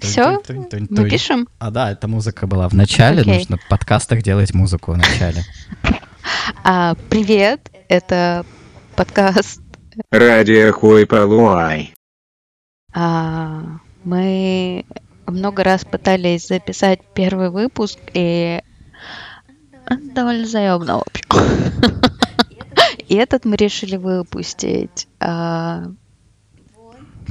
Все? Мы пишем? А да, эта музыка была в начале. Окей. Нужно в подкастах делать музыку в начале. А, привет, это подкаст. Радио Хуй Полуай. Мы много раз пытались записать первый выпуск, и довольно заебно, в общем. И этот мы решили выпустить. А,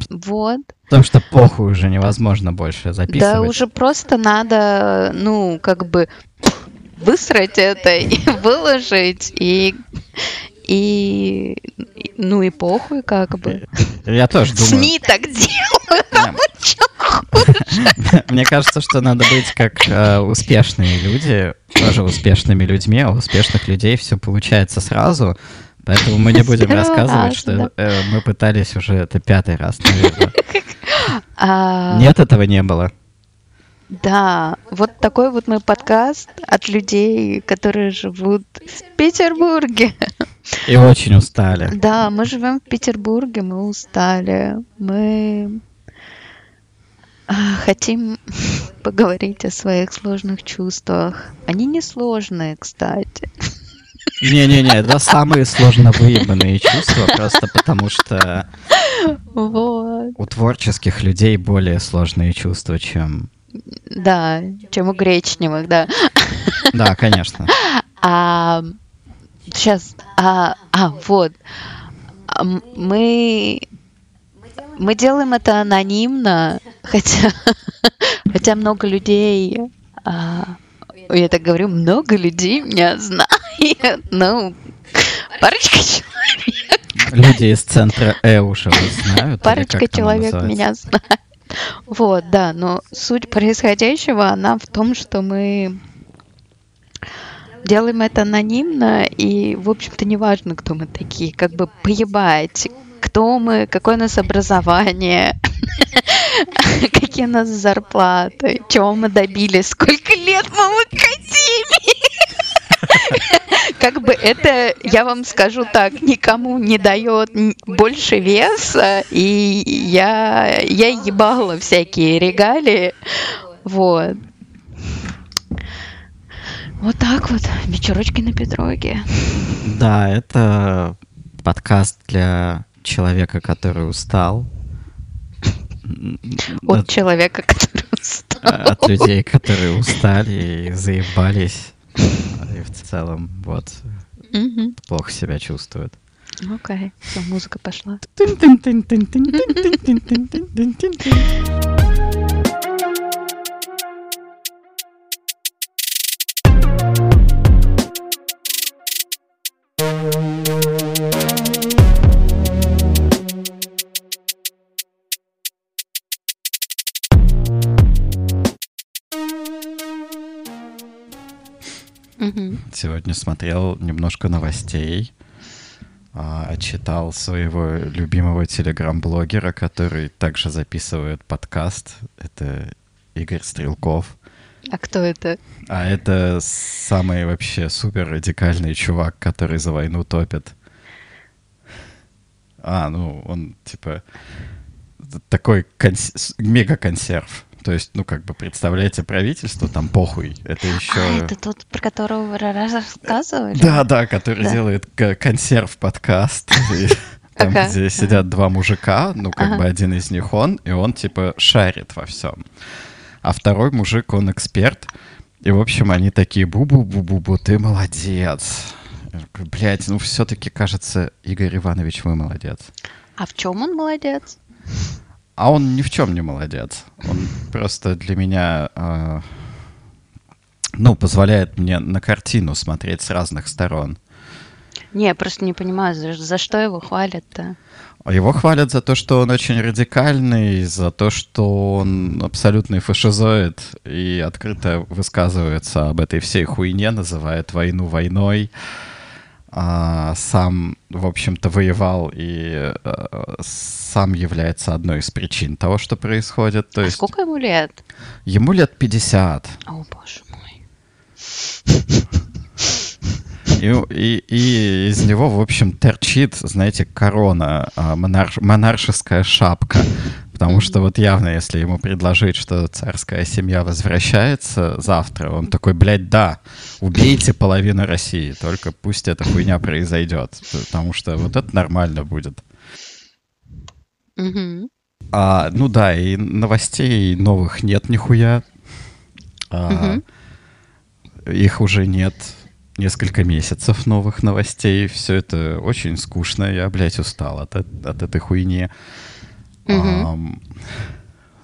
вот. Потому что похуй уже невозможно больше записывать. Да уже просто надо, ну, как бы высрать это и выложить, и, и, ну и похуй, как бы. Я тоже думаю. СМИ так делают, а? Мне кажется, что надо быть как э, успешные люди, тоже успешными людьми, а у успешных людей все получается сразу. Поэтому мы не будем рассказывать, что э, мы пытались уже это пятый раз, наверное. А, Нет, этого не было. Да, вот такой вот мой подкаст от людей, которые живут в Петербурге. И очень устали. Да, мы живем в Петербурге, мы устали. Мы а, хотим поговорить о своих сложных чувствах. Они не сложные, кстати. Не-не-не, это самые сложно выебанные чувства, просто потому что Вот. у творческих людей более сложные чувства, чем... Да, чем у гречневых, да. Да, конечно. А сейчас, а, а вот, А, мы мы делаем это анонимно, хотя хотя много людей, а, я так говорю, много людей меня знает, ну парочка человек, Люди из центра Э уже знают. парочка человек меня знает. Вот, да, но суть происходящего, она в том, что мы делаем это анонимно, и, в общем-то, неважно, кто мы такие, как бы поебать, кто мы, какое у нас образование, какие у нас зарплаты, чего мы добились, сколько лет мы в академии. Как бы это, я вам скажу так, никому не дает больше веса, и я, я ебала всякие регалии, вот. Вот так вот, вечерочки на Петроге. Да, это подкаст для человека, который устал. От От, человека, который устал. от людей, которые устали и заебались. И в целом, вот, плохо себя чувствуют. Окей, все, музыка пошла. Сегодня смотрел немножко новостей, а, читал своего любимого телеграм-блогера, который также записывает подкаст. Это Игорь Стрелков. А кто это? А это самый вообще супер радикальный чувак, который за войну топит. А, ну, он типа такой конс- мега-консерв. То есть, ну, как бы, представляете, правительство, там похуй. Это еще... А, это тот, про которого вы рассказывали? Да, да, который Да. делает консерв подкаст. Там, где сидят два мужика, ну, как бы один из них он, и он, типа, шарит во всем. А второй мужик, он эксперт. И, в общем, они такие, бу-бу-бу-бу-бу, ты молодец. Блядь, ну все-таки кажется, Игорь Иванович, вы молодец. А в чем он молодец? А он ни в чем не молодец. Он просто для меня, э, ну, позволяет мне на картину смотреть с разных сторон. Не, я просто не понимаю, за, за что его хвалят-то? Его хвалят за то, что он очень радикальный, за то, что он абсолютный фашизоид и открыто высказывается об этой всей хуйне, называет войну войной. А сам, в общем-то, воевал и э, сам является одной из причин того, что происходит. То а есть сколько ему лет? ему лет 50. О, боже мой. И, и- и из него, в общем, торчит, знаете, корона, а, монарш- монаршеская шапка. Потому что вот явно, если ему предложить, что царская семья возвращается завтра, он такой, блядь, да, убейте половину России, только пусть эта хуйня произойдет, потому что вот это нормально будет. Мгм. А, ну да, и новостей новых нет нихуя. А, Мгм. Их уже нет несколько месяцев новых новостей. Все это очень скучно. Я, блядь, устал от, от этой хуйни. Ам,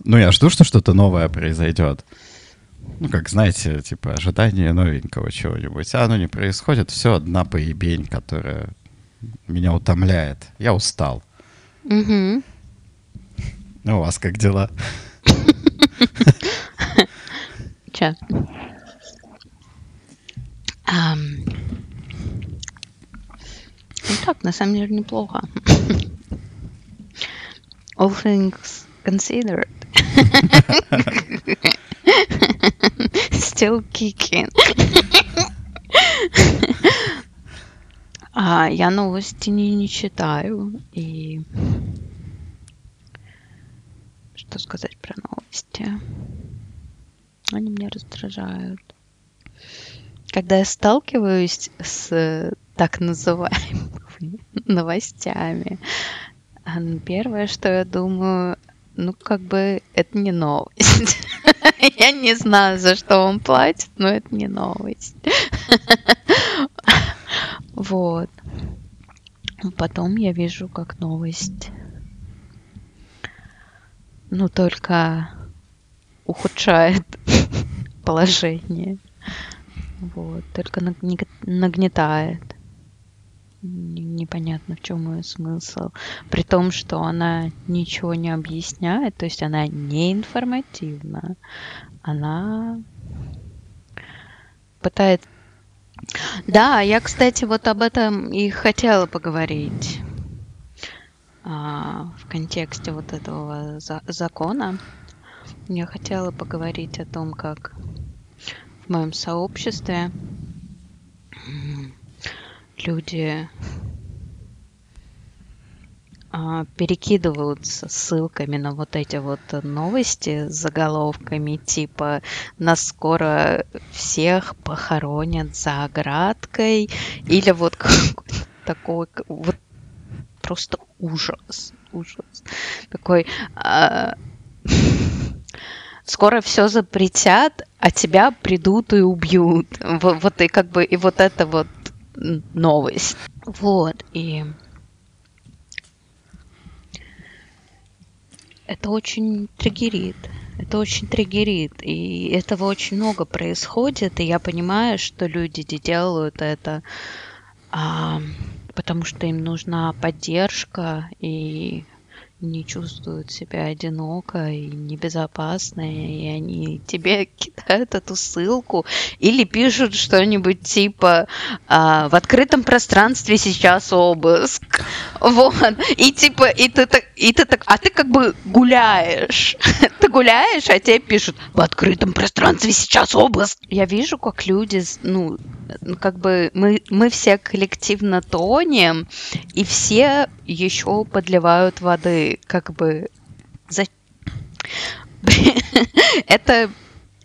ну, я жду, что что-то новое произойдет. Ну, как, знаете, типа ожидание новенького чего-нибудь. А оно не происходит. Все одна поебень, которая меня утомляет. Я устал. Мгм. Ну, у вас как дела? Ам. Ну так, на самом деле неплохо. All things considered. Still kicking. А, я новости не, не читаю. И что сказать про новости? Они меня раздражают. Когда я сталкиваюсь с так называемыми новостями, первое, что я думаю, ну, как бы это не новость. Я не знаю, за что он платит, но это не новость. Вот. Потом я вижу как новость. Ну, только ухудшает положение. Вот. Только наг- нагнетает. Непонятно, в чем ее смысл. При том, что она ничего не объясняет, то есть она не информативна. Она пытается... Да, я, кстати, вот об этом и хотела поговорить. А, в контексте вот этого за- закона. Я хотела поговорить о том, как в моем сообществе люди а, перекидываются ссылками на вот эти вот новости с заголовками типа «Нас скоро всех похоронят за оградкой» или вот такой вот просто ужас, ужас. Такой а, скоро все запретят, а тебя придут и убьют. Вот, вот и как бы и вот это вот новость. Вот и это очень триггерит. Это очень триггерит. И этого очень много происходит. И я понимаю, что люди де- делают это, а, потому что им нужна поддержка и не чувствуют себя одиноко и небезопасно, и они тебе кидают эту ссылку или пишут что-нибудь типа а, в открытом пространстве сейчас обыск. Вот. И типа, и ты так, и ты так, а ты как бы гуляешь. Ты гуляешь, а тебе пишут в открытом пространстве сейчас обыск. Я вижу, как люди, ну, как бы мы, мы все коллективно тонем, и все еще подливают воды. Как бы за... это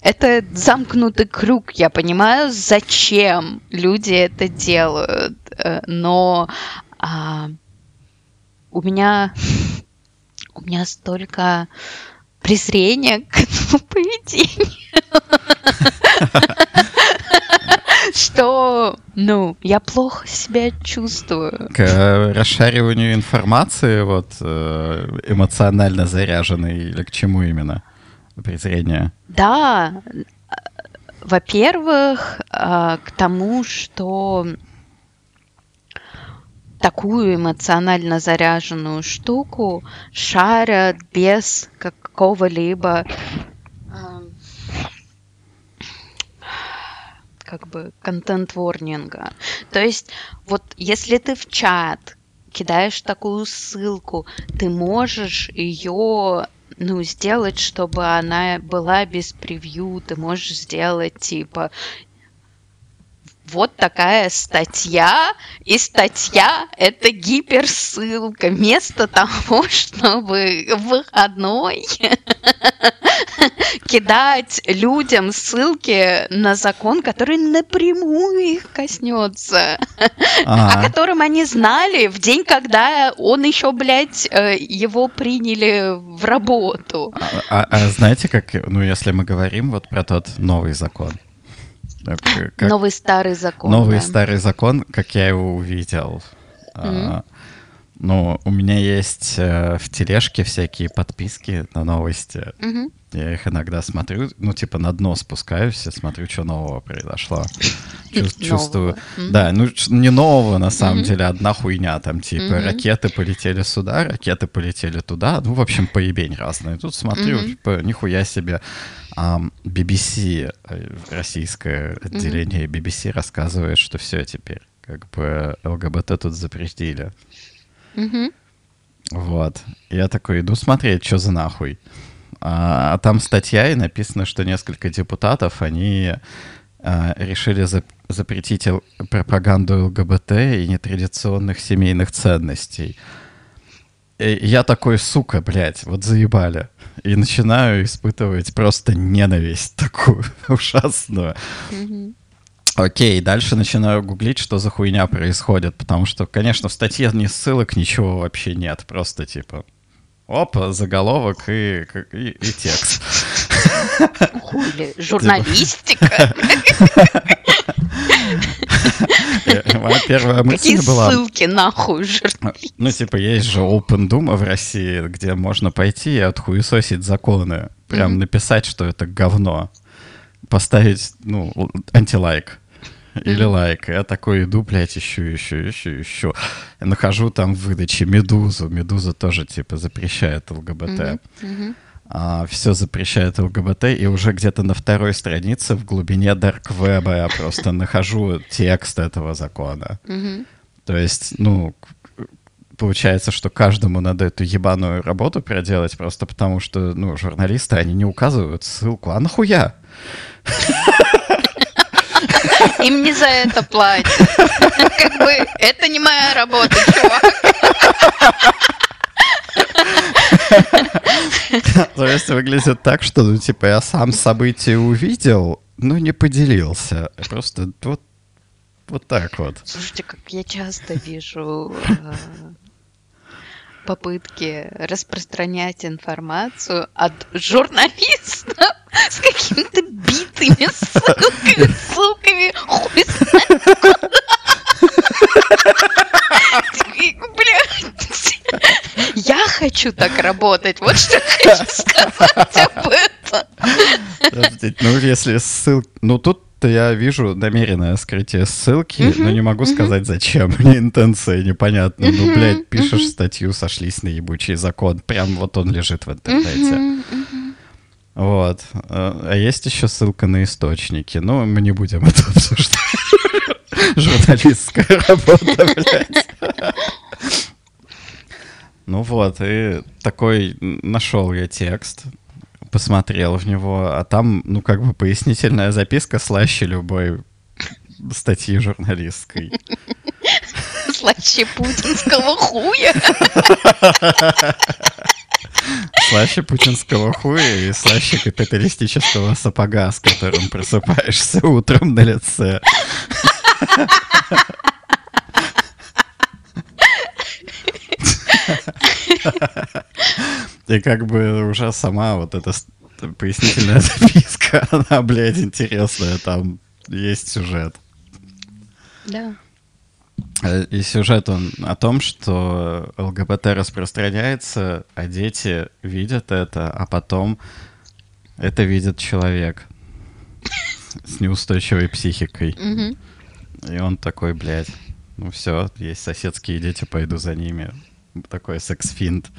это замкнутый круг, я понимаю, зачем люди это делают, э, но а, у меня у меня столько презрения к этому поведению, что, ну, я плохо себя чувствую. К расшариванию информации, вот, э, эмоционально заряженной, или к чему именно? Презрение. Да, во-первых, а, к тому, что такую эмоционально заряженную штуку шарят без какого-либо как бы контент-ворнинга. То есть вот если ты в чат кидаешь такую ссылку, ты можешь ее ну, сделать, чтобы она была без превью, ты можешь сделать, типа, вот такая статья, и статья — это гиперссылка. Вместо того, чтобы в выходной кидать людям ссылки на закон, который напрямую их коснется, А. о котором они знали в день, когда он еще, блядь, э, его приняли в работу. А, а знаете, как, ну, если мы говорим вот про тот новый закон, как- Новый старый закон. новый да. старый закон, как я его увидел. а, ну, у меня есть э, в тележке всякие подписки на новости. Мгм. Я их иногда смотрю, ну, типа на дно спускаюсь и смотрю, что нового произошло. Чувствую. Да, ну, не нового, на самом деле, одна хуйня. Там, типа, ракеты полетели сюда, ракеты полетели туда. Ну, в общем, поебень разные. Тут смотрю, типа, нихуя себе. BBC, э, российское отделение BBC рассказывает, что все теперь. Как бы ЛГБТ тут запретили. Мгм. Вот. Я такой иду смотреть, что за нахуй. А, а там статья, и написано, что несколько депутатов, они а, решили зап- запретить пропаганду ЛГБТ и нетрадиционных семейных ценностей. И я такой, сука, блядь, вот заебали. И начинаю испытывать просто ненависть такую ужасную. Мгм. Окей, дальше начинаю гуглить, что за хуйня происходит, потому что, конечно, в статье ни ссылок, ничего вообще нет, просто типа опа, заголовок и, и, и текст. Хули, журналистика. И Моя первая Какие мысль была, ссылки нахуй журналистика. ну типа есть же Open Doom в России, где можно пойти и отхуесосить законы, прям написать, что это говно, поставить, ну, антилайк. Или лайк. Я такой иду, блядь, ищу, ищу, ищу, ищу. Я нахожу там в выдаче Медузу. Медуза тоже, типа, запрещает ЛГБТ. Мгм. все запрещает ЛГБТ, и уже где-то на второй странице в глубине дарквеба я просто нахожу текст этого закона. То есть, ну, получается, что каждому надо эту ебаную работу проделать, просто потому что, ну, журналисты, они не указывают ссылку. А нахуя? Им не за это платят. Как бы это не моя работа, чувак. То есть выглядит так, что, ну, типа, я сам событие увидел, но не поделился. Просто вот, вот так вот. Слушайте, как я часто вижу э, попытки распространять информацию от журналистов с какими-то битыми ссылками, ссылками, хуй Блядь, я хочу так работать, вот что я хочу сказать об этом. Подождите, Ну, если ссылка... Ну, тут-то я вижу намеренное скрытие ссылки, Мгм, но не могу мгм. сказать, зачем. Мне интенция непонятна. Ну, Мгм, блядь, пишешь мгм. статью, сошлись на ебучий закон. Прям вот он лежит в интернете. Мгм, мгм. Вот. А есть еще ссылка на источники. Ну, мы не будем это обсуждать. Журналистская работа, блядь. Ну вот, и такой нашел я текст, посмотрел в него, а там, ну, как бы пояснительная записка слаще любой статьи журналистской. Слаще путинского хуя. Слаще путинского хуя и слаще капиталистического сапога, с которым просыпаешься утром на лице. И как бы уже сама вот эта пояснительная записка, она, блядь, интересная, там есть сюжет. Да. Э, И сюжет он о том, что ЛГБТ распространяется, а дети видят это, а потом это видит человек с неустойчивой психикой. И он такой, блядь, ну все, есть соседские дети, пойду за ними. Такой секс-финт.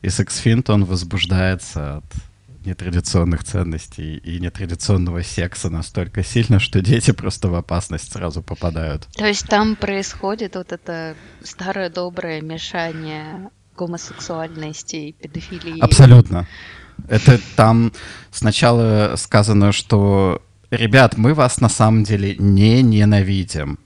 И секс-финт, он возбуждается от нетрадиционных ценностей и нетрадиционного секса настолько сильно, что дети просто в опасность сразу попадают. То есть там происходит вот это старое доброе мешание гомосексуальности и педофилии. Абсолютно. Это там сначала сказано, что ребят, мы вас на самом деле не ненавидим.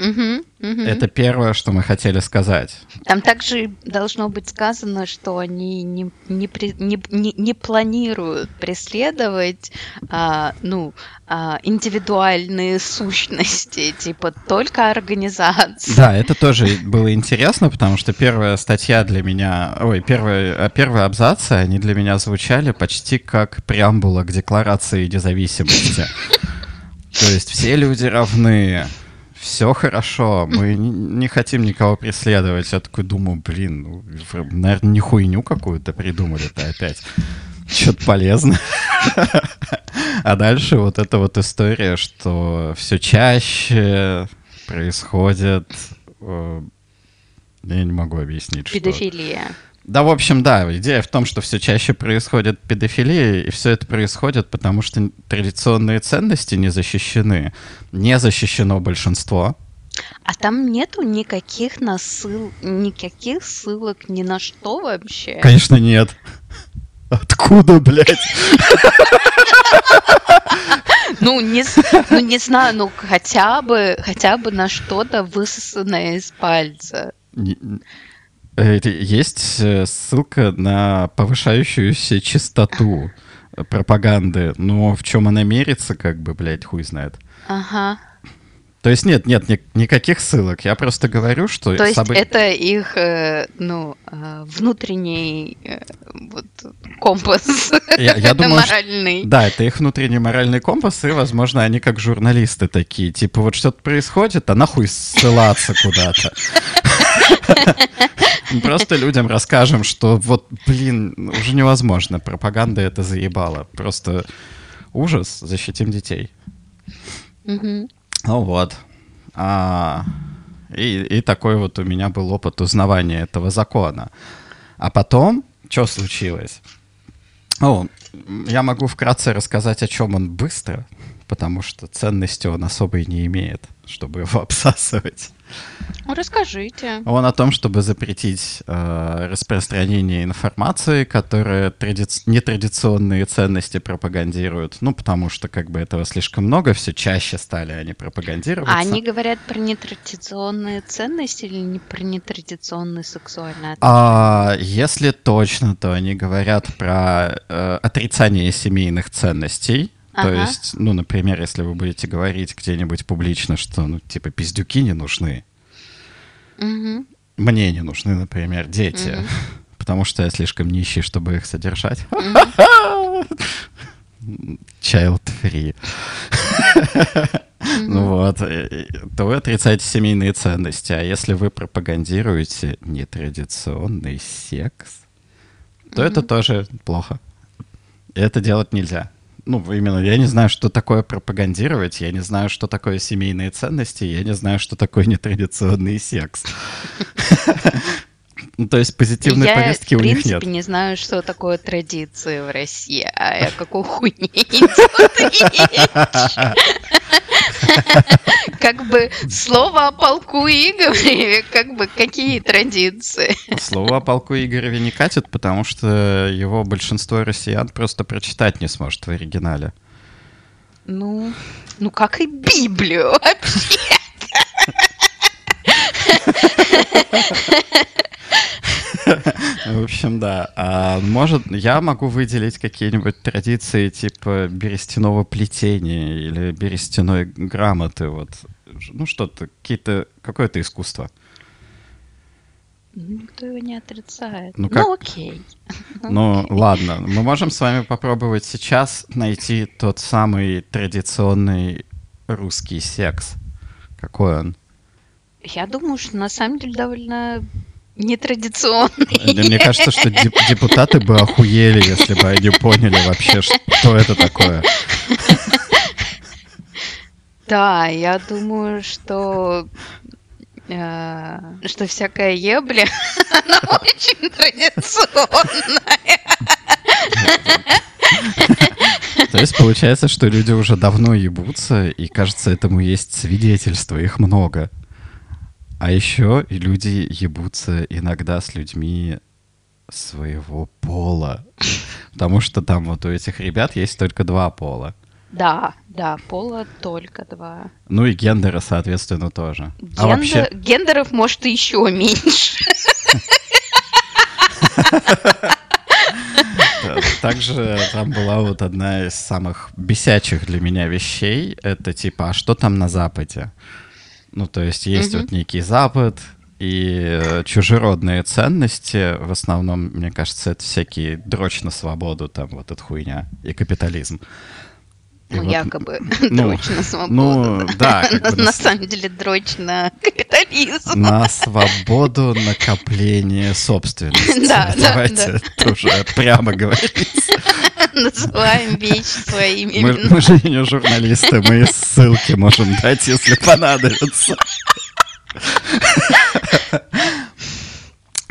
Мгм, мгм. Это первое, что мы хотели сказать. Там также должно быть сказано, что они не, не, при- не, не- не планируют преследовать а, ну, а, индивидуальные сущности, типа только организации. Да, это тоже было интересно, потому что первая статья для меня, ой, первые, а, первые абзацы, они для меня звучали почти как преамбула к Декларации независимости. То есть все люди равны, все хорошо, мы не, хотим никого преследовать. Я такой думаю, блин, ну, наверное, не хуйню какую-то придумали-то опять. Что-то полезное. А дальше вот эта вот история, что все чаще происходит... э, Я не могу объяснить, что... Педофилия. Да, в общем, да, идея в том, что все чаще происходит педофилия, и все это происходит, потому что традиционные ценности не защищены. Не защищено большинство. А там нету никаких насыл, никаких ссылок ни на что вообще. Конечно, нет. Откуда, блядь? Ну не, ну, не знаю, ну хотя бы, хотя бы на что-то высосанное из пальца. Э, Есть э, ссылка на повышающуюся частоту э, пропаганды, но в чем она мерится, как бы, блядь, хуй знает. Ага. То есть нет, нет ни- никаких ссылок. Я просто говорю, что... То есть собы- это их, ну, внутренний вот, компас Я- я думаю, что- моральный. Да, это их внутренний моральный компас, и, возможно, они как журналисты такие. Типа, вот что-то происходит, а нахуй ссылаться куда-то. Просто людям расскажем, что вот, блин, уже невозможно. Пропаганда это заебала. Просто ужас, защитим детей. Ну вот. А, и, и такой вот у меня был опыт узнавания этого закона. А потом, что случилось? О, я могу вкратце рассказать, о чем он быстро, потому что ценности он особой не имеет, чтобы его обсасывать. Ну, расскажите. Он о том, чтобы запретить э, распространение информации, которая тради- нетрадиционные ценности пропагандируют. Ну, потому что как бы этого слишком много, все чаще стали они пропагандироваться. А они говорят про нетрадиционные ценности или не про нетрадиционный сексуальный ответ? А если точно, то они говорят про э, отрицание семейных ценностей. То Ага. есть, ну, например, если вы будете говорить где-нибудь публично, что, ну, типа, пиздюки не нужны. Мгм. Мне не нужны, например, дети. Мгм. Потому что я слишком нищий, чтобы их содержать. Child free. Ну вот, э, то вы отрицаете семейные ценности. А если вы пропагандируете нетрадиционный секс, то это тоже плохо. Это делать нельзя. Ну, именно, я не знаю, что такое пропагандировать, я не знаю, что такое семейные ценности, я не знаю, что такое нетрадиционный секс. Ну, То есть позитивной Я, повестки в у них принципе, нет. не знаю, что такое традиции в России, а о какой хуйне идет речь. Как бы слово о полку Игореве, как бы какие традиции. Слово о полку Игореве не катит, потому что его большинство россиян просто прочитать не сможет в оригинале. Ну, ну как и Библию вообще. В общем, да. А может, я могу выделить какие-нибудь традиции типа берестяного плетения или берестяной грамоты, вот. Ну, что-то, какие-то, какое-то искусство. Никто его не отрицает. Ну Ну, как- окей. Ну, ладно, мы можем с вами попробовать сейчас найти тот самый традиционный русский секс. Какой он? Я думаю, что на самом деле довольно нетрадиционный. Да Мне кажется, что деп- депутаты бы охуели, если бы они поняли вообще, что это такое. Да, я думаю, что э, что всякая ебля, она очень традиционная. То есть получается, что люди уже давно ебутся, и кажется, этому есть свидетельство, их много. А еще и люди ебутся иногда с людьми своего пола. Потому что там вот у этих ребят есть только два пола. Да, да, пола только два. Ну и гендера, соответственно, тоже. А Гендер- вообще, Гендеров, может, еще меньше. Также там была вот одна из самых бесячих для меня вещей. Это типа, а что там на Западе? Ну, то есть есть Мгм. вот некий Запад, и э, чужеродные ценности, в основном, мне кажется, это всякие дрочь на свободу, там вот эта хуйня, и капитализм. И Ну, вот, якобы, ну, дрочь на свободу. Ну, да, На на, самом деле дрочь на капитализм. на свободу накопления собственности. Да, да, Давайте тоже прямо говорить. Называем вещи своими Мы, именами. мы же не журналисты, мы ссылки можем дать, если понадобится.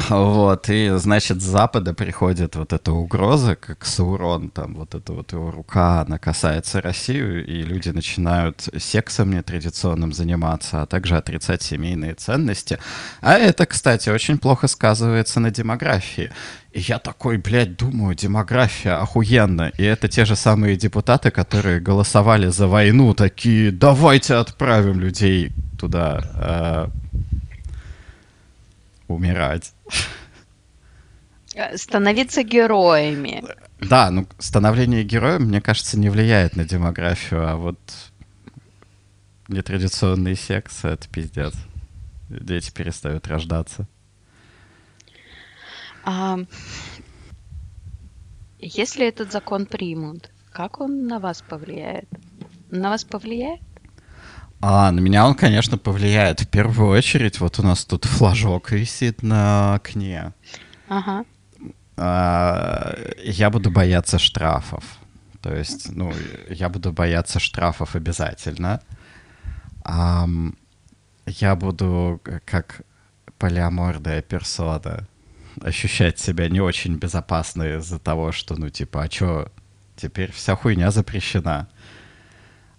Вот, и, значит, с Запада приходит вот эта угроза, как Саурон, там, вот эта вот его рука, она касается Россию, и люди начинают сексом нетрадиционным заниматься, а также отрицать семейные ценности. А это, кстати, очень плохо сказывается на демографии. И я такой, блядь, думаю, демография охуенно. И это те же самые депутаты, которые голосовали за войну, такие, давайте отправим людей туда э, умирать. Становиться героями. Да, ну становление героем, мне кажется, не влияет на демографию, а вот нетрадиционный секс — это пиздец. Дети перестают рождаться. А если этот закон примут, как он на вас повлияет? На вас повлияет? А, на меня он, конечно, повлияет. В первую очередь, вот у нас тут флажок висит на окне. Ага. А, я буду бояться штрафов. То есть, ну, я буду бояться штрафов обязательно. Ам, я буду э, как полиаморная персона ощущать себя не очень безопасно из-за того, что, ну, типа, а чё, теперь вся хуйня запрещена.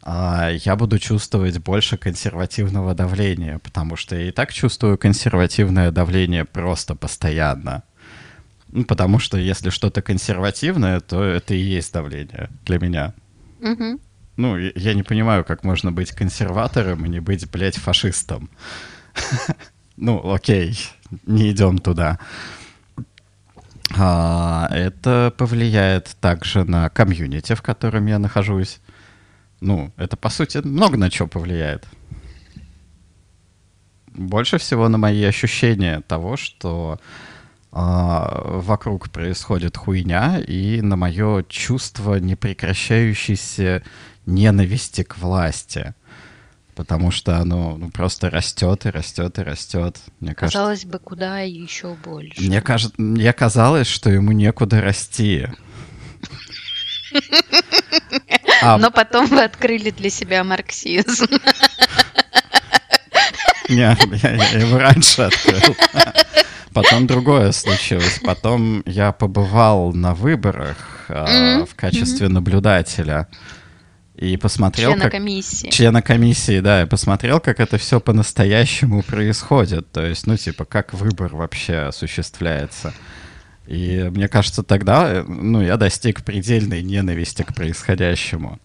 А, я буду чувствовать больше консервативного давления, потому что я и так чувствую консервативное давление просто постоянно. Ну, потому что если что-то консервативное, то это и есть давление для меня. Мгм. Ну, я- я не понимаю, как можно быть консерватором и не быть, блядь, фашистом. Ну, окей, не идем туда. А, это повлияет также на комьюнити, в котором я нахожусь. Ну, это, по сути, много на что повлияет. Больше всего на мои ощущения того, что а, вокруг происходит хуйня, и на мое чувство непрекращающейся ненависти к власти. Потому что оно ну, просто растет и растет и растет. Мне кажется, Казалось бы, куда еще больше. мне, кажется, мне казалось, что ему некуда расти. А Но потом вы открыли для себя марксизм. Не, я, я его раньше открыл. Потом другое случилось. Потом я побывал на выборах а, Мгм, в качестве наблюдателя и посмотрел, Члена как комиссии. члена комиссии, да, я посмотрел, как это все по-настоящему происходит. То есть, ну, типа, как выбор вообще осуществляется. И мне кажется, тогда, э, ну, я достиг предельной ненависти к происходящему.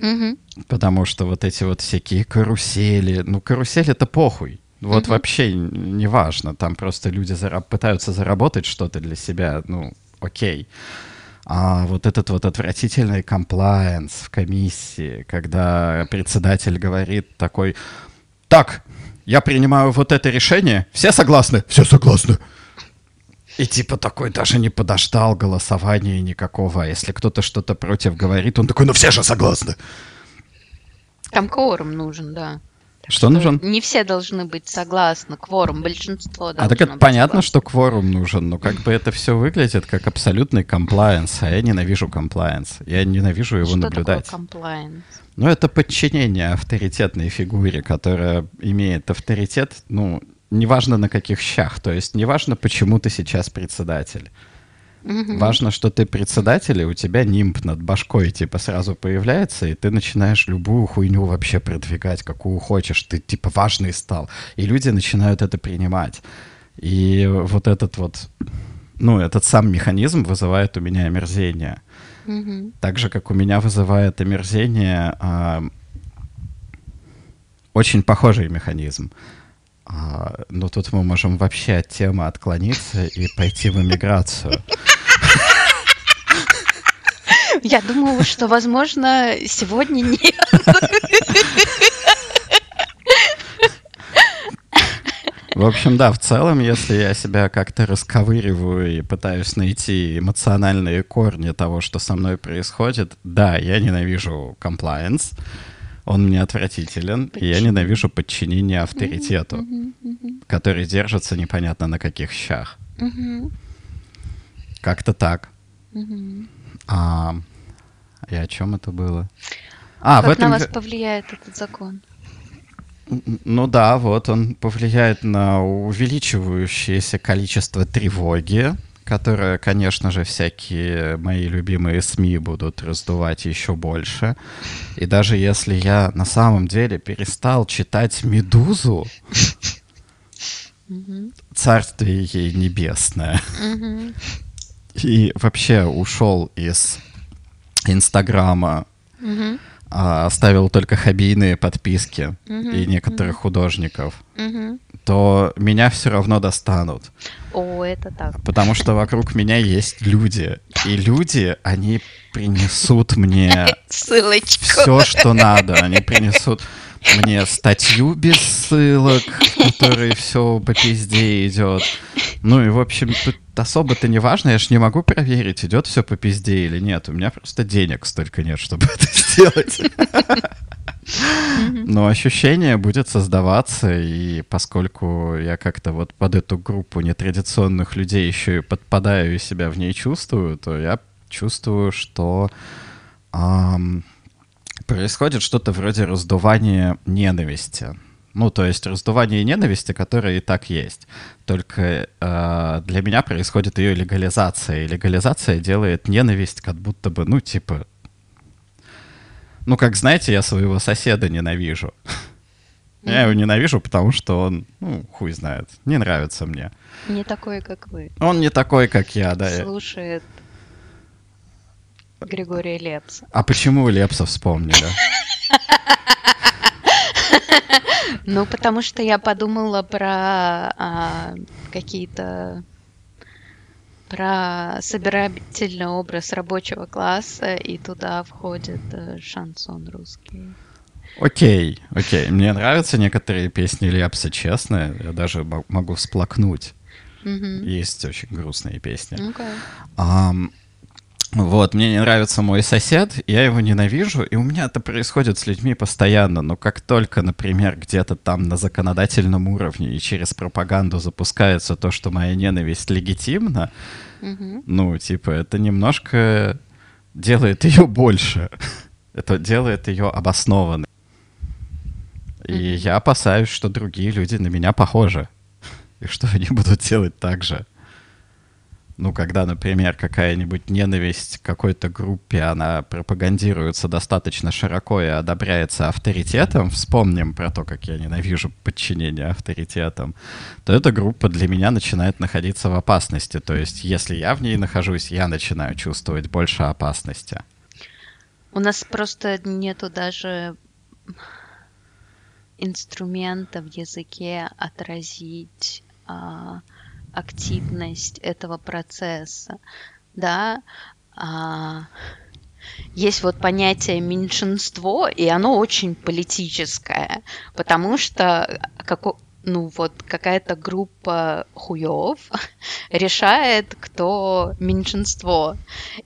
Мгм. Потому что вот эти вот всякие карусели, ну карусель это похуй. Вот Мгм. вообще не важно, там просто люди зара- пытаются заработать что-то для себя, ну окей. А вот этот вот отвратительный комплайенс в комиссии, когда председатель говорит такой, так, я принимаю вот это решение, все согласны? Все согласны. И типа такой даже не подождал голосования никакого. А если кто-то что-то против говорит, он такой, ну все же согласны. Там кворум нужен, да. Так Что нужен? Не все должны быть согласны. Кворум, большинство А должно так это понятно, согласно. что кворум нужен, но как бы это все выглядит как абсолютный комплайенс, а я ненавижу комплайенс. Я ненавижу его Что наблюдать. такое compliance? Ну, это подчинение авторитетной фигуре, которая имеет авторитет, ну, неважно на каких щах, то есть неважно, почему ты сейчас председатель. Мгм. Важно, что ты председатель, и у тебя нимб над башкой типа сразу появляется, и ты начинаешь любую хуйню вообще продвигать, какую хочешь. Ты типа важный стал. И люди начинают это принимать. И вот этот вот ну, этот сам механизм вызывает у меня омерзение. Мгм. Так же, как у меня вызывает омерзение а, очень похожий механизм. А, но тут мы можем вообще от темы отклониться и пойти в эмиграцию. Я думала, что, возможно, сегодня нет. В общем, да, в целом, если я себя как-то расковыриваю и пытаюсь найти эмоциональные корни того, что со мной происходит, да, я ненавижу комплайенс, он мне отвратителен, и я Почему? ненавижу подчинение авторитету, Мгм, мгм, который держится непонятно на каких щах. мгм, Как-то так. мгм. А, и о чем это было? А, в Как на этом... вас ве- повлияет этот закон? Ну да, вот он повлияет на увеличивающееся количество тревоги, которое, конечно же, всякие мои любимые СМИ будут раздувать еще больше. И даже если я на самом деле перестал читать «Медузу», царствие ей небесное, и вообще ушел из Инстаграма, а оставил только хоббийные подписки и некоторых художников. То меня все равно достанут. О, это так. Потому что вокруг меня есть люди. И люди, они принесут мне Ссылочку. все, что надо. Они принесут мне статью без ссылок, в которой все по пизде идет. Ну и, в общем, тут особо-то не важно. Я же не могу проверить, идет все по пизде или нет. У меня просто денег столько нет, чтобы это сделать. Но ощущение будет создаваться, и поскольку я как-то вот под эту группу нетрадиционных людей еще и подпадаю и себя в ней чувствую, то я чувствую, что ам, происходит что-то вроде раздувания ненависти. Ну, то есть раздувание ненависти, которое и так есть. Только э, для меня происходит ее легализация. И легализация делает ненависть как будто бы, ну, типа... Ну, как знаете, я своего соседа ненавижу. Я его ненавижу, потому что он, ну, хуй знает, не нравится мне. Не такой, как вы. Он не такой, как я, да. Слушает Григория Лепса. А почему Лепса вспомнили? Ну, потому что я подумала про а, какие-то про собирательный образ рабочего класса, и туда входит э, шансон русский. Окей, окей. Мне нравятся некоторые песни Лепса, честно. Я даже мо- могу всплакнуть. Мгм. Есть очень грустные песни. Окей. Ам, вот, мне не нравится мой сосед, я его ненавижу, и у меня это происходит с людьми постоянно. Но как только, например, где-то там на законодательном уровне и через пропаганду запускается то, что моя ненависть легитимна, Мгм. ну, типа, это немножко делает ее больше. Это делает ее обоснованной. И я опасаюсь, что другие люди на меня похожи. И что они будут делать так же. Ну, когда, например, какая-нибудь ненависть к какой-то группе, она пропагандируется достаточно широко и одобряется авторитетом, вспомним про то, как я ненавижу подчинение авторитетам, то эта группа для меня начинает находиться в опасности. То есть, если я в ней нахожусь, я начинаю чувствовать больше опасности. У нас просто нету даже инструмента в языке отразить а, активность этого процесса, да. А, есть вот понятие меньшинство, и оно очень политическое, потому что како- ну вот какая-то группа хуев решает, кто меньшинство.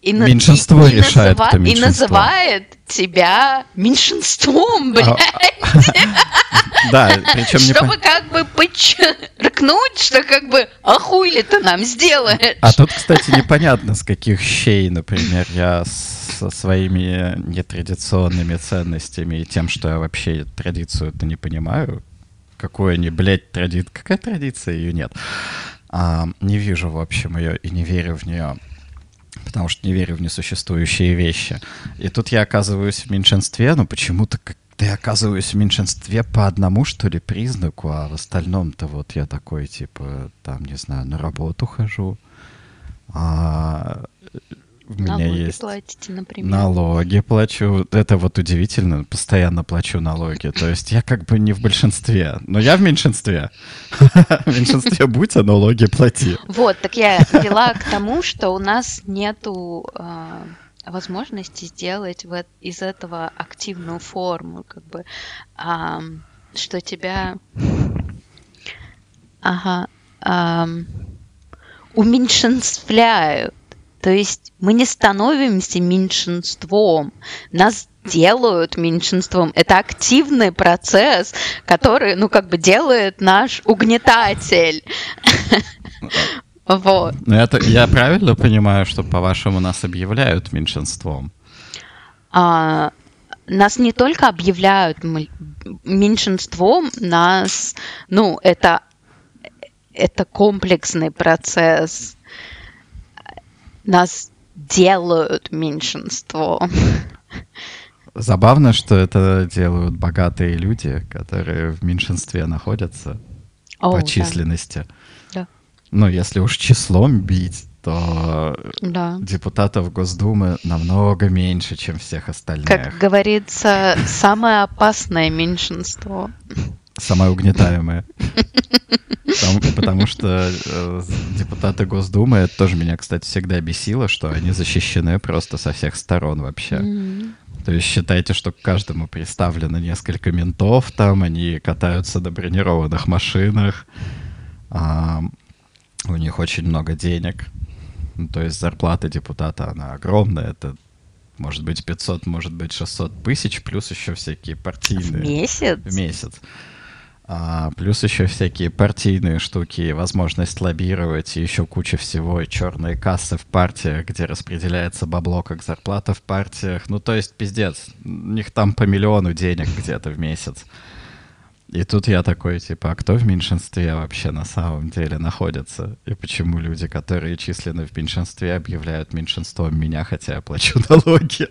И на- Меньшинство и- и решает, называ- кто И меньшинство. называет тебя меньшинством, блядь. Да, причем не Чтобы как бы подчеркнуть, что как бы, а хуй ли ты нам сделаешь? А тут, кстати, непонятно, с каких щей, например, я со своими нетрадиционными ценностями и тем, что я вообще традицию-то не понимаю. Какой они, блядь, традиция? Какая традиция? Ее нет. А, не вижу, в общем, ее и не верю в нее. Потому что не верю в несуществующие вещи. И тут я оказываюсь в меньшинстве, но почему-то как я оказываюсь в меньшинстве по одному, что ли, признаку, а в остальном-то вот я такой, типа, там, не знаю, на работу хожу, А, у меня Налоги есть платите, например. налоги плачу. Это вот удивительно, постоянно плачу налоги. То есть я как бы не в большинстве, но я в меньшинстве. В меньшинстве будь, а налоги плати. Вот, так я вела к тому, что у нас нету а, возможности сделать в эт- из этого активную форму, как бы, ам, что тебя, ага, ам, уменьшинствляют. То есть мы не становимся меньшинством, нас делают меньшинством. Это активный процесс, который, ну, как бы делает наш угнетатель. Вот. Но это, я правильно понимаю, что, по-вашему, нас объявляют меньшинством? А, нас не только объявляют меньшинством, нас, ну, это, это комплексный процесс. Нас делают меньшинством. Забавно, что это делают богатые люди, которые в меньшинстве находятся О, по численности. Да. Ну, если уж числом бить, то Да. депутатов Госдумы намного меньше, чем всех остальных. Как говорится, самое опасное меньшинство. Самое угнетаемое. Потому, потому что э, депутаты Госдумы, это тоже меня, кстати, всегда бесило, что они защищены просто со всех сторон вообще. М. То есть считайте, что к каждому приставлено несколько ментов, там они катаются на бронированных машинах, а, у них очень много денег. Ну, то есть зарплата депутата, она огромная, это может быть 500, может быть 600 тысяч, плюс еще всякие В партийные месяц? в месяц. А, плюс еще всякие партийные штуки, возможность лоббировать и еще куча всего, и черные кассы в партиях, где распределяется бабло как зарплата в партиях. Ну, то есть, пиздец, у них там по миллиону денег где-то в месяц. И тут я такой, типа, а кто в меньшинстве вообще на самом деле находится? И почему люди, которые численны в меньшинстве, объявляют меньшинством меня, хотя я плачу налоги?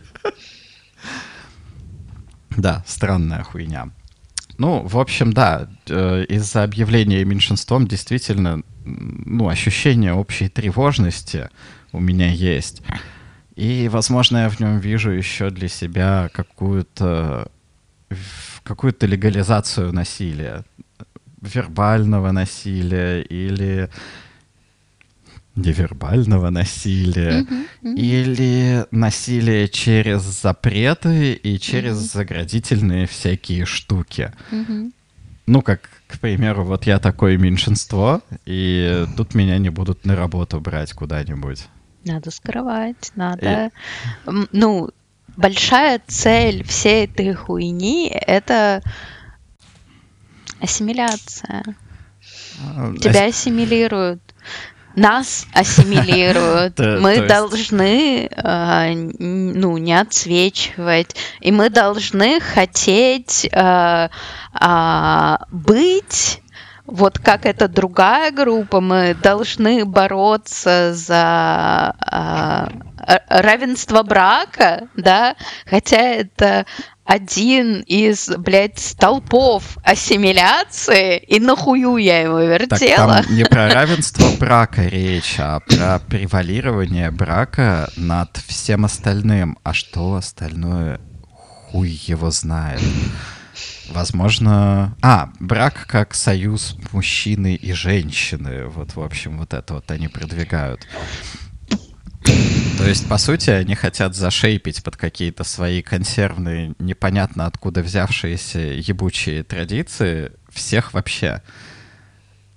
Да, странная хуйня. Ну, в общем, да, э, из-за объявления меньшинством действительно, ну, ощущение общей тревожности у меня есть. И, возможно, я в нем вижу еще для себя какую-то какую-то легализацию насилия, вербального насилия или невербального насилия, или насилие через запреты и через заградительные всякие штуки. Мгм. Ну, как, к примеру, вот я такое меньшинство, и тут меня не будут на работу брать куда-нибудь. Надо скрывать, надо... М, Ну, большая цель всей этой хуйни — это ассимиляция. Тебя ассимилируют. Нас ассимилируют. Мы должны, а, ну, не отсвечивать. И мы должны хотеть а, а, быть вот как эта другая группа, мы должны бороться за равенство брака, да, хотя это один из, блядь, столпов ассимиляции, и нахую я его Так вертела. там не про равенство брака речь, а про превалирование брака над всем остальным. А что остальное? Хуй его знает. Возможно... А, брак как союз мужчины и женщины. Вот, в общем, вот это вот они продвигают. То есть, по сути, они хотят зашейпить под какие-то свои консервные, непонятно откуда взявшиеся ебучие традиции всех вообще.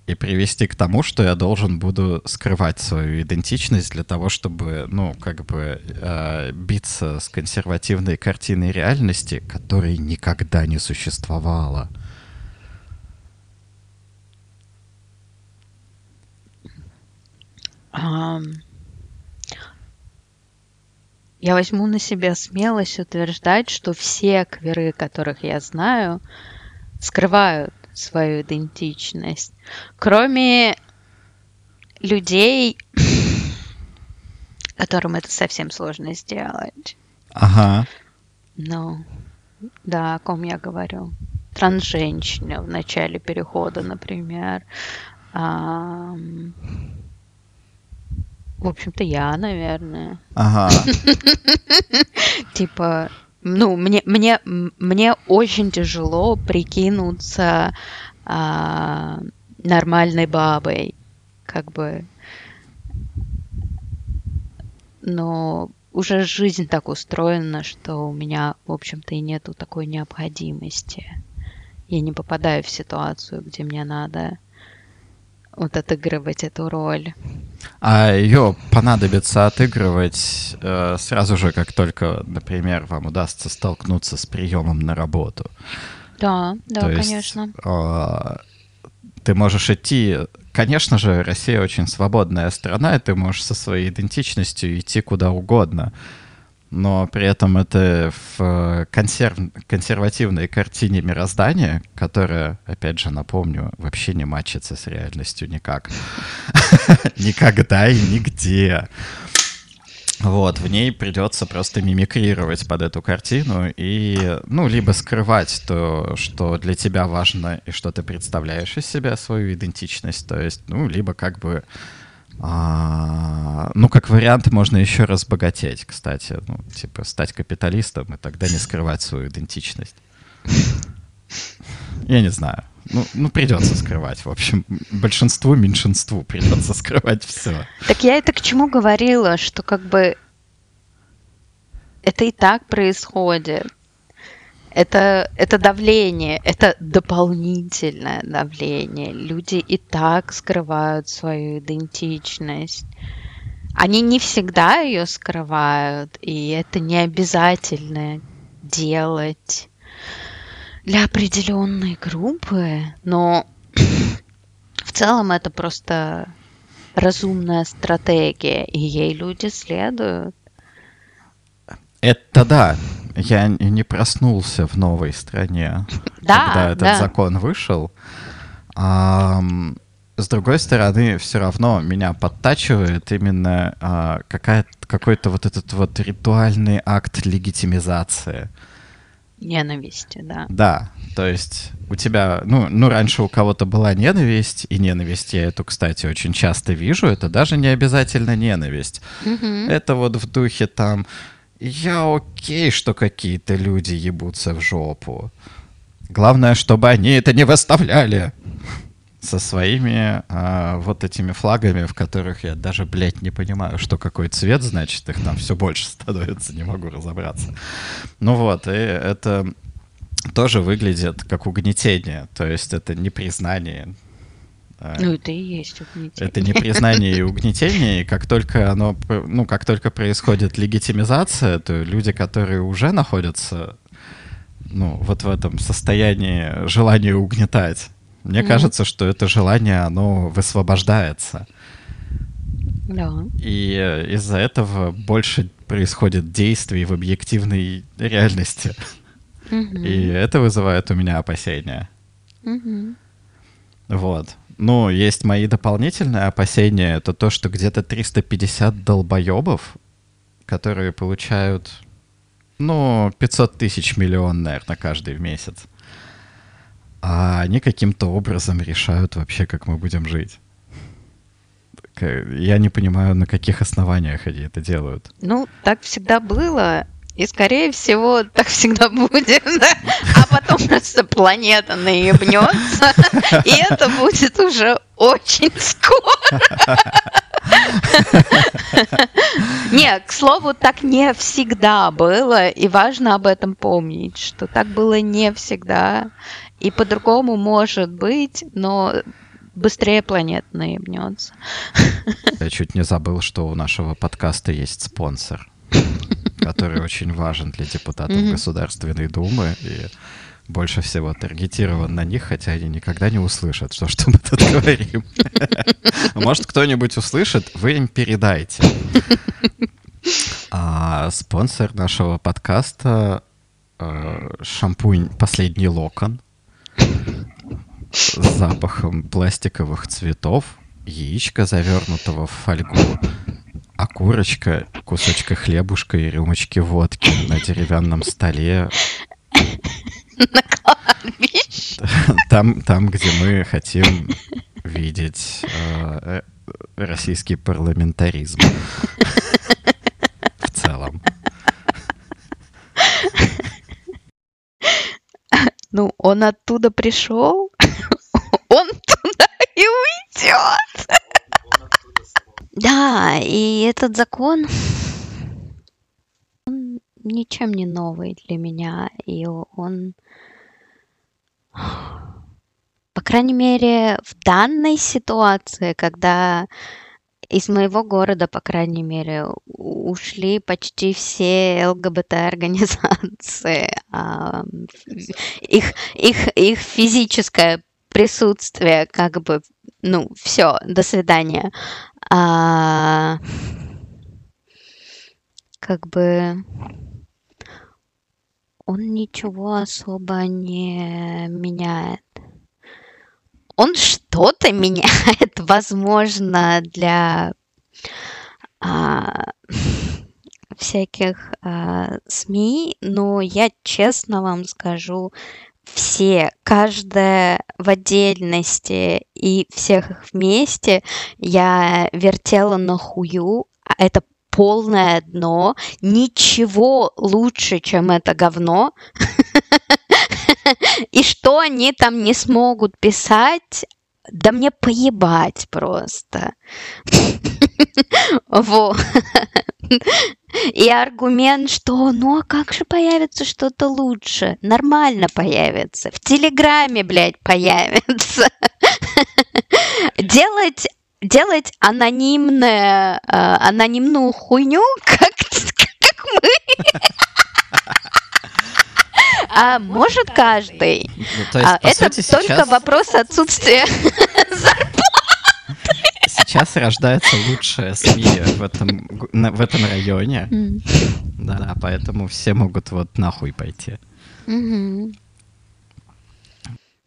И привести к тому, что я должен буду скрывать свою идентичность для того, чтобы, ну, как бы э, биться с консервативной картиной реальности, которой никогда не существовало. Ам, Я возьму на себя смелость утверждать, что все кверы, которых я знаю, скрывают свою идентичность. Кроме людей, которым это совсем сложно сделать. Ага. Ну, да, о ком я говорю. Трансженщина в начале перехода, например. Ам, В общем-то, я, наверное. Ага. Типа, ну, мне, мне, мне очень тяжело прикинуться а, нормальной бабой. Как бы. Но уже жизнь так устроена, что у меня, в общем-то, и нету такой необходимости. Я не попадаю в ситуацию, где мне надо вот отыгрывать эту роль. А ее понадобится отыгрывать э, сразу же, как только, например, вам удастся столкнуться с приемом на работу. Да, да, То есть, конечно. э, ты можешь идти... Конечно же, Россия очень свободная страна, и ты можешь со своей идентичностью идти куда угодно. Но при этом это в э, консерв... консервативной картине мироздания, которая, опять же, напомню, вообще не мачится с реальностью никак. Никогда и нигде. Вот, в ней придется просто мимикрировать под эту картину и, ну, либо скрывать то, что для тебя важно и что ты представляешь из себя, свою идентичность, то есть, ну, либо как бы, а, ну, как вариант, можно еще разбогатеть, кстати, ну, типа стать капиталистом и тогда не скрывать свою идентичность. Я не знаю. Ну, ну, придется скрывать, в общем. Большинству, меньшинству придется скрывать все. Так я это к чему говорила, что как бы это и так происходит. Это, это давление, это дополнительное давление. Люди и так скрывают свою идентичность. Они не всегда ее скрывают, и это не обязательно делать для определенной группы, но в целом это просто разумная стратегия, и ей люди следуют. Это да. Я не проснулся в новой стране, Да, когда этот да. закон вышел. Ам, с другой стороны, все равно меня подтачивает именно а, какой-то вот этот вот ритуальный акт легитимизации. Ненависти, да. Да, то есть у тебя, ну, ну, раньше у кого-то была ненависть, и ненависть я эту, кстати, очень часто вижу, это даже не обязательно ненависть. Мгм. Это вот в духе там, я окей, что какие-то люди ебутся в жопу. Главное, чтобы они это не выставляли со своими а, вот этими флагами, в которых я даже, блядь, не понимаю, что какой цвет, значит, их там все больше становится, не могу разобраться. Ну вот, и это тоже выглядит как угнетение, то есть это не признание. А, Ну, это и есть угнетение. это не признание и угнетение, и как только оно, ну, как только происходит легитимизация, то люди, которые уже находятся, ну, вот в этом состоянии желания угнетать, мне Мгм. кажется, что это желание, оно высвобождается. Да. И э, из-за этого больше происходит действий в объективной реальности. Мгм. И это вызывает у меня опасения. Мгм. Вот. Ну, есть мои дополнительные опасения. Это то, что где-то 350 долбоебов, которые получают, ну, 500 тысяч миллион, наверное, каждый в месяц. А они каким-то образом решают вообще, как мы будем жить. Я не понимаю, на каких основаниях они это делают. Ну, так всегда было. И, скорее всего, так всегда будет. А потом просто планета наебнется. И это будет уже очень скоро. Не, к слову, так не всегда было. И важно об этом помнить, что так было не всегда. И по-другому может быть, но быстрее планета наебнется. Я чуть не забыл, что у нашего подкаста есть спонсор, который очень важен для депутатов. Государственной Думы и больше всего таргетирован на них, хотя они никогда не услышат, что, что мы тут говорим. Может, кто-нибудь услышит, вы им передайте. А спонсор нашего подкаста э, шампунь «Последний локон» с запахом пластиковых цветов, яичко, завернутого в фольгу, окурочка, кусочка хлебушка и рюмочки водки на деревянном столе, На кладбище. там, там где мы хотим видеть э, э, российский парламентаризм. В целом. Ну, он оттуда пришел, он туда и уйдет. Да, и этот закон, он ничем не новый для меня, и он, по крайней мере, в данной ситуации, когда из моего города, по крайней мере, ушли почти все ЛГБТ-организации. А, их, их, их физическое присутствие, как бы, ну, все, до свидания. А, как бы он ничего особо не меняет. Он что-то меняет, возможно, для а, всяких а, СМИ, но я честно вам скажу, все, каждая в отдельности и всех их вместе я вертела на хую, а это полное дно, ничего лучше, чем это говно. И что они там не смогут писать, да мне поебать просто. Вот. И аргумент, что ну а как же появится что-то лучше? Нормально появится. В Телеграме, блядь, появится. Делать делать анонимное, э, анонимную хуйню, как, как мы. А может каждый. Ну, есть, а, это сути, только сейчас... вопрос отсутствия. Сейчас рождается лучшая СМИ в этом, в этом районе. Mm. Да, поэтому все могут вот нахуй пойти. Mm-hmm.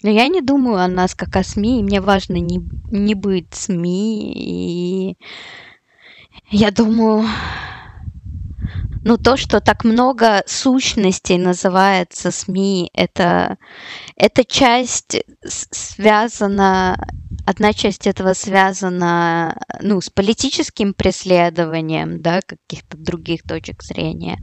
Но я не думаю о нас как о СМИ, и мне важно не, не быть СМИ, и я думаю, ну, то, что так много сущностей называется СМИ, это, эта часть связана, одна часть этого связана, ну, с политическим преследованием, да, каких-то других точек зрения,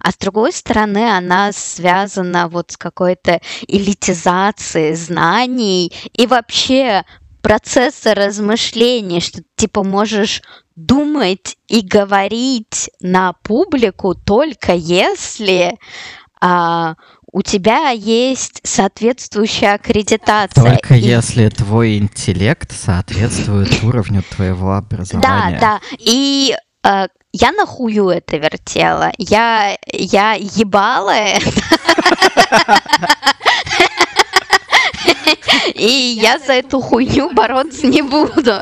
а с другой стороны, она связана вот с какой-то элитизацией знаний и вообще процесса размышления, что типа можешь думать и говорить на публику только если а, у тебя есть соответствующая аккредитация. Только и... если твой интеллект соответствует уровню твоего образования. Да, да. И э, я нахую это вертела. Я, я ебала это. И я за эту хуйню бороться не буду.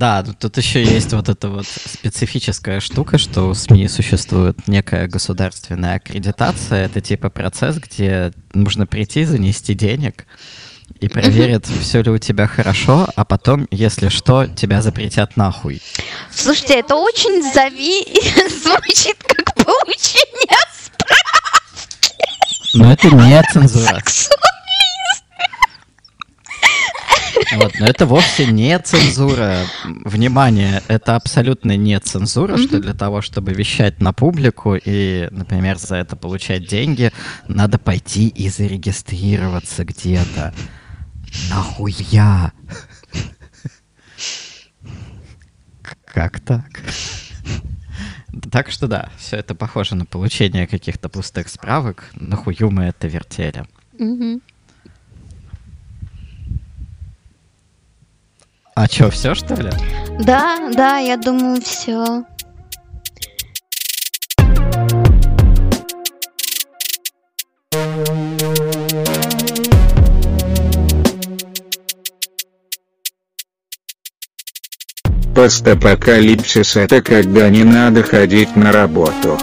Да, тут еще есть вот эта вот специфическая штука, что у СМИ существует некая государственная аккредитация. Это типа процесс, где нужно прийти, занести денег и проверят, все ли у тебя хорошо, а потом, если что, тебя запретят нахуй. Слушайте, это очень зави... звучит как получение справки. Но это не цензура. Вот, но это вовсе не цензура. Внимание, это абсолютно не цензура, mm-hmm. что для того, чтобы вещать на публику и, например, за это получать деньги, надо пойти и зарегистрироваться где-то. Нахуя? Как так? Так что да, все это похоже на получение каких-то пустых справок. Нахую мы это вертели. Mm-hmm. А что, все что ли? Да, да, я думаю, все. Постапокалипсис это когда не надо ходить на работу.